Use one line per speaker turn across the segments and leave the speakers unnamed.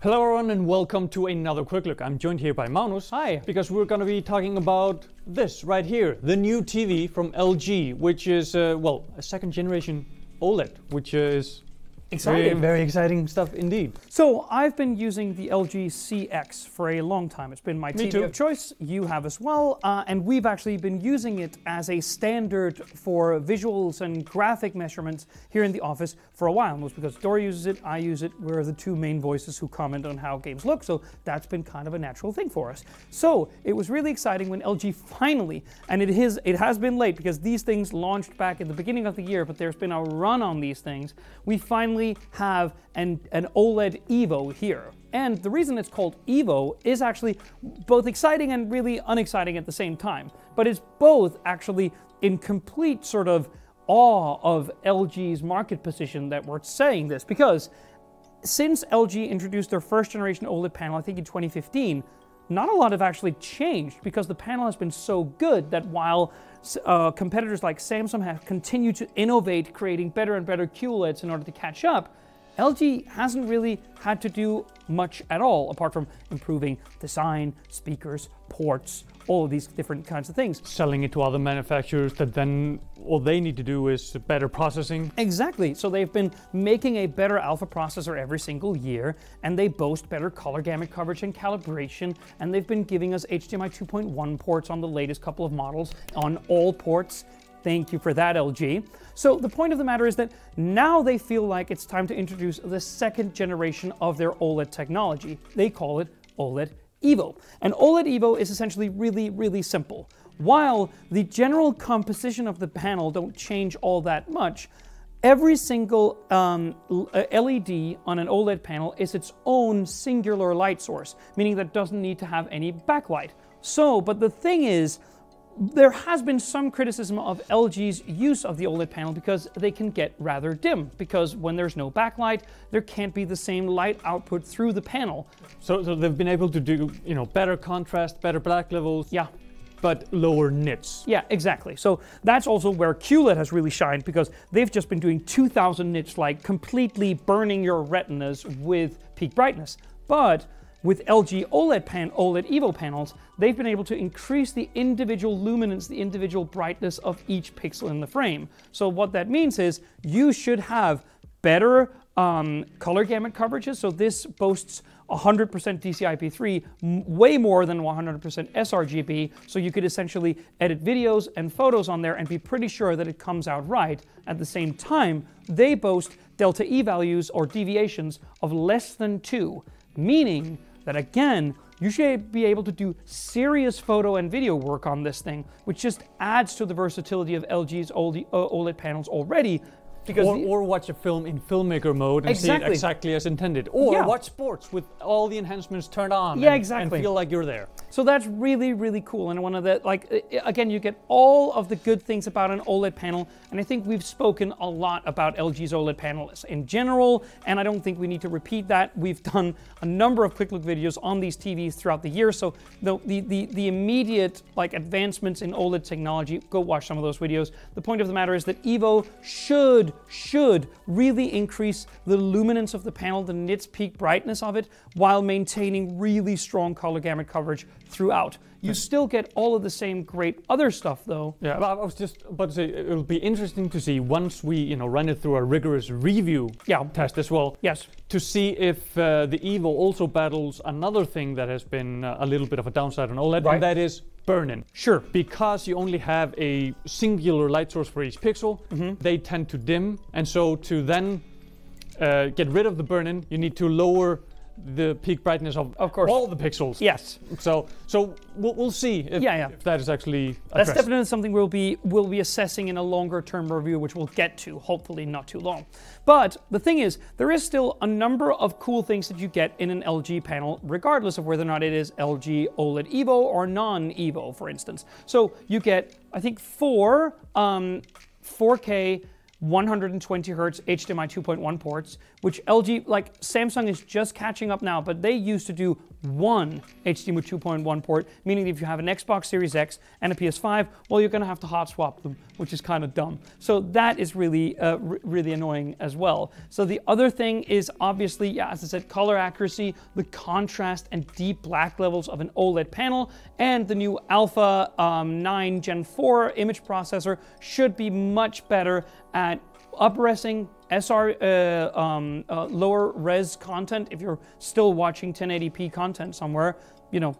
Hello everyone and welcome to another quick look. I'm joined here by Magnus.
Hi.
Because we're going to be talking about this right here, the new TV from LG, which is uh, well a second generation OLED, which is
Exciting.
very exciting stuff indeed.
So I've been using the LG CX for a long time. It's been my
Me
TV
too.
of choice. You have as well, uh, and we've actually been using it as a standard for visuals and graphic measurements here in the office for a while. Most because Dora uses it, I use it. We're the two main voices who comment on how games look. So that's been kind of a natural thing for us. So it was really exciting when LG finally, and it is it has been late because these things launched back in the beginning of the year, but there's been a run on these things. We finally have an, an OLED Evo here. And the reason it's called Evo is actually both exciting and really unexciting at the same time. But it's both actually in complete sort of awe of LG's market position that we're saying this because since LG introduced their first generation OLED panel, I think in 2015, not a lot have actually changed because the panel has been so good that while uh, competitors like Samsung have continued to innovate, creating better and better QLEDs in order to catch up, LG hasn't really had to do much at all apart from improving design, speakers, ports, all of these different kinds of things.
Selling it to other manufacturers that then all they need to do is better processing.
Exactly. So they've been making a better alpha processor every single year, and they boast better color gamut coverage and calibration, and they've been giving us HDMI 2.1 ports on the latest couple of models on all ports. Thank you for that, LG. So the point of the matter is that now they feel like it's time to introduce the second generation of their OLED technology. They call it OLED Evo. And OLED Evo is essentially really, really simple. While the general composition of the panel don't change all that much, every single um, uh, LED on an OLED panel is its own singular light source, meaning that doesn't need to have any backlight. So, but the thing is, there has been some criticism of LG's use of the OLED panel because they can get rather dim. Because when there's no backlight, there can't be the same light output through the panel.
So, so they've been able to do you know better contrast, better black levels,
Yeah,
but lower nits.
Yeah, exactly. So that's also where QLED has really shined because they've just been doing 2000 nits, like completely burning your retinas with peak brightness. But with LG OLED pan OLED Evo panels, they've been able to increase the individual luminance, the individual brightness of each pixel in the frame. So what that means is you should have better um, color gamut coverages. So this boasts 100% DCI-P3, m- way more than 100% sRGB. So you could essentially edit videos and photos on there and be pretty sure that it comes out right. At the same time, they boast delta E values or deviations of less than two, meaning that again, you should be able to do serious photo and video work on this thing, which just adds to the versatility of LG's OLED, uh, panels already. Because
Or, or watch a film in filmmaker mode and see it
Exactly.
exactly as intended. Or
Yeah.
watch sports with all the enhancements turned on.
Yeah,
and-
exactly.
And feel like you're there.
So that's really, really cool. And one of the, like, again, you get all of the good things about an OLED panel. And I think we've spoken a lot about LG's OLED panels in general. And I don't think we need to repeat that. We've done a number of quick look videos on these TVs throughout the year. So the, the, the, the immediate, like, advancements in OLED technology, go watch some of those videos. The point of the matter is that Evo should, should really increase the luminance of the panel, the nits peak brightness of it, while maintaining really strong color gamut coverage throughout. You still get all of the same great other stuff though.
Yeah, I was just about to say it'll be interesting to see once we, you know, run it through a rigorous review
Yeah.
test as well.
Yes.
To see if uh, the Evo also battles another thing that has been uh, a little bit of a downside on OLED,
Right.
and that is burn-in.
Sure.
Because you only have a singular light source for each pixel,
Mm-hmm.
they tend to dim, and so to then uh, get rid of the burn-in, you need to lower the peak brightness of,
Of course.
all the pixels.
Yes.
So, so we'll, we'll see if,
Yeah, yeah.
if that is actually
That's
addressed.
definitely something we'll be we'll be assessing in a longer term review, which we'll get to, hopefully not too long. But the thing is, there is still a number of cool things that you get in an LG panel, regardless of whether or not it is LG OLED Evo or non-Evo, for instance. So you get, I think, four um, 4K 120 hertz HDMI 2.1 ports, which LG, like Samsung is just catching up now, but they used to do one HDMI 2.1 port, meaning if you have an Xbox Series X and a PS5, well, you're going to have to hot swap them, which is kind of dumb. So that is really, uh, r- really annoying as well. So the other thing is obviously, yeah, as I said, color accuracy, the contrast and deep black levels of an OLED panel, and the new Alpha um, 9 Gen 4 image processor should be much better at upresing SR uh, um, uh, lower res content. If you're still watching 1080p content somewhere, you know,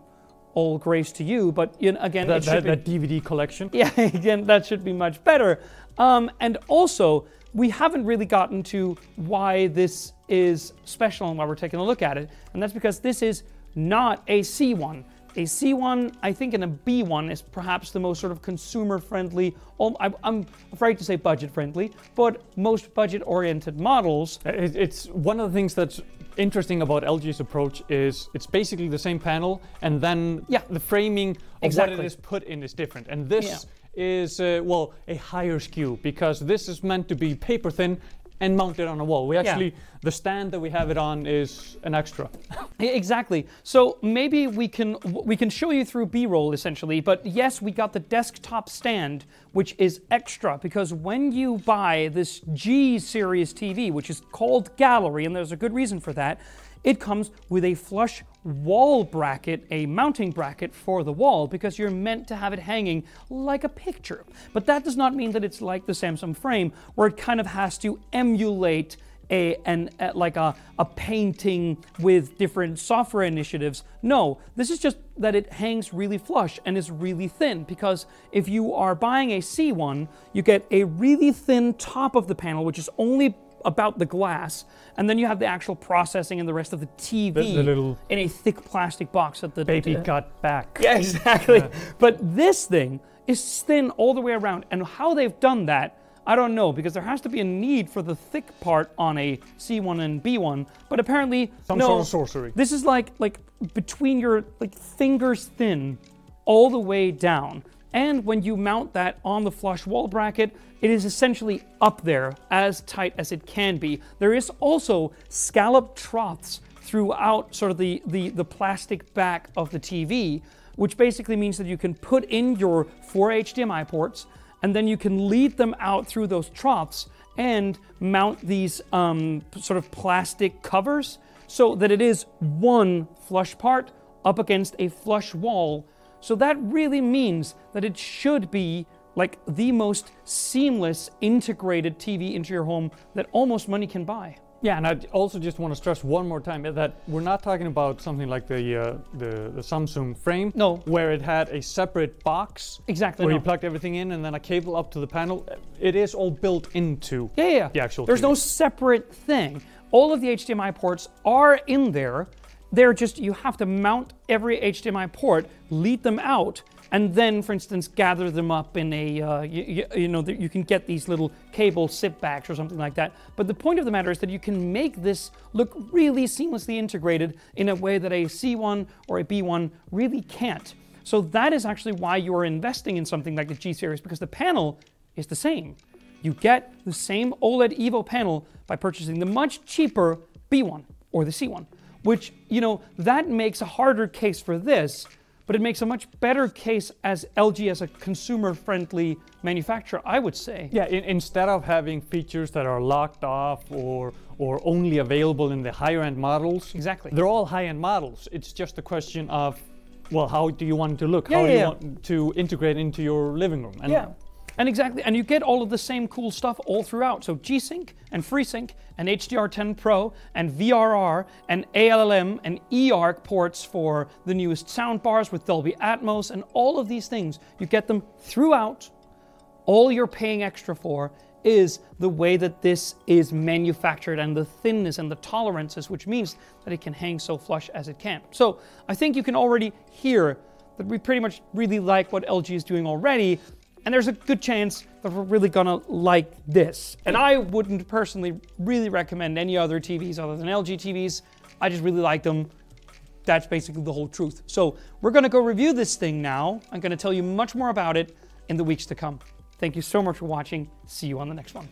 all grace to you. But you know, again,
That, that,
be,
that DVD collection.
yeah, again, that should be much better. Um, and also, we haven't really gotten to why this is special and why we're taking a look at it, and that's because this is not a C1. A C1, I think, and a B1 is perhaps the most sort of consumer-friendly. al- I'm I'm afraid to say budget-friendly, but most budget-oriented models.
Uh, it's one of the things that's interesting about LG's approach is it's basically the same panel, and then
Yeah.
the framing of what
Exactly.
it is put in is different. And this is uh, well a higher SKU because this is meant to be paper thin and mount it on a wall. We actually the stand that we have it on is an extra.
Exactly. So maybe we can we can show you through B-roll essentially, but yes, we got the desktop stand, which is extra because when you buy this G series TV, which is called Gallery, and there's a good reason for that, it comes with a flush wall bracket, a mounting bracket for the wall, because you're meant to have it hanging like a picture. But that does not mean that it's like the Samsung frame, where it kind of has to emulate a an a, like a, a painting with different software initiatives. No, this is just that it hangs really flush and is really thin because if you are buying a C1, you get a really thin top of the panel which is only about the glass and then you have the actual processing and the rest of the TV
The- the little
in a thick plastic box at the
Baby
uh,
got back.
yeah, exactly. But this thing is thin all the way around. And how they've done that, I don't know, because there has to be a need for the thick part on a C1 and B1. But apparently,
Some
no,
sort of sorcery.
This is like like between your like fingers thin, all the way down. And when you mount that on the flush wall bracket, it is essentially up there, as tight as it can be. There is also scallop troughs throughout sort of the, the, the plastic back of the TV, which basically means that you can put in your four HDMI ports and then you can lead them out through those troughs and mount these um, sort of plastic covers so that it is one flush part up against a flush wall. So that really means that it should be like the most seamless integrated TV into your home that almost money can buy.
Yeah, and I also just want to stress one more time that we're not talking about something like the uh, the, the Samsung frame,
No.
where it had a separate box
Exactly.
where
no.
you plugged everything in and then a cable up to the panel. It is all built into
Yeah, yeah, yeah.
the actual.
There's
TV.
no separate thing. All of the HDMI ports are in there. They're just, you have to mount every HDMI port, lead them out, and then, for instance, gather them up in a, uh, you, you, know, you can get these little cable sit backs or something like that. But the point of the matter is that you can make this look really seamlessly integrated in a way that a C1 or a B1 really can't. So that is actually why you are investing in something like the G series because the panel is the same. You get the same OLED Evo panel by purchasing the much cheaper B1 or the C1, which, you know, that makes a harder case for this, but it makes a much better case as LG as a consumer friendly manufacturer, I would say.
Yeah, in, instead of having features that are locked off or or only available in the higher end models,
Exactly.
they're all high end models. It's just a question of, well, how do you want it to look?
Yeah,
how do you
yeah.
want to integrate into your living room? And
Yeah. And exactly, and you get all of the same cool stuff all throughout. So G-Sync and FreeSync and HDR10 Pro and VRR and ALLM and eARC ports for the newest soundbars with Dolby Atmos and all of these things. You get them throughout. All you're paying extra for is the way that this is manufactured and the thinness and the tolerances, which means that it can hang so flush as it can. So I think you can already hear that we pretty much really like what LG is doing already, and there's a good chance that we're really gonna like this. And I wouldn't personally really recommend any other TVs other than LG TVs. I just really like them. That's basically the whole truth. So we're gonna go review this thing now. I'm gonna tell you much more about it in the weeks to come. Thank you so much for watching. See you on the next one.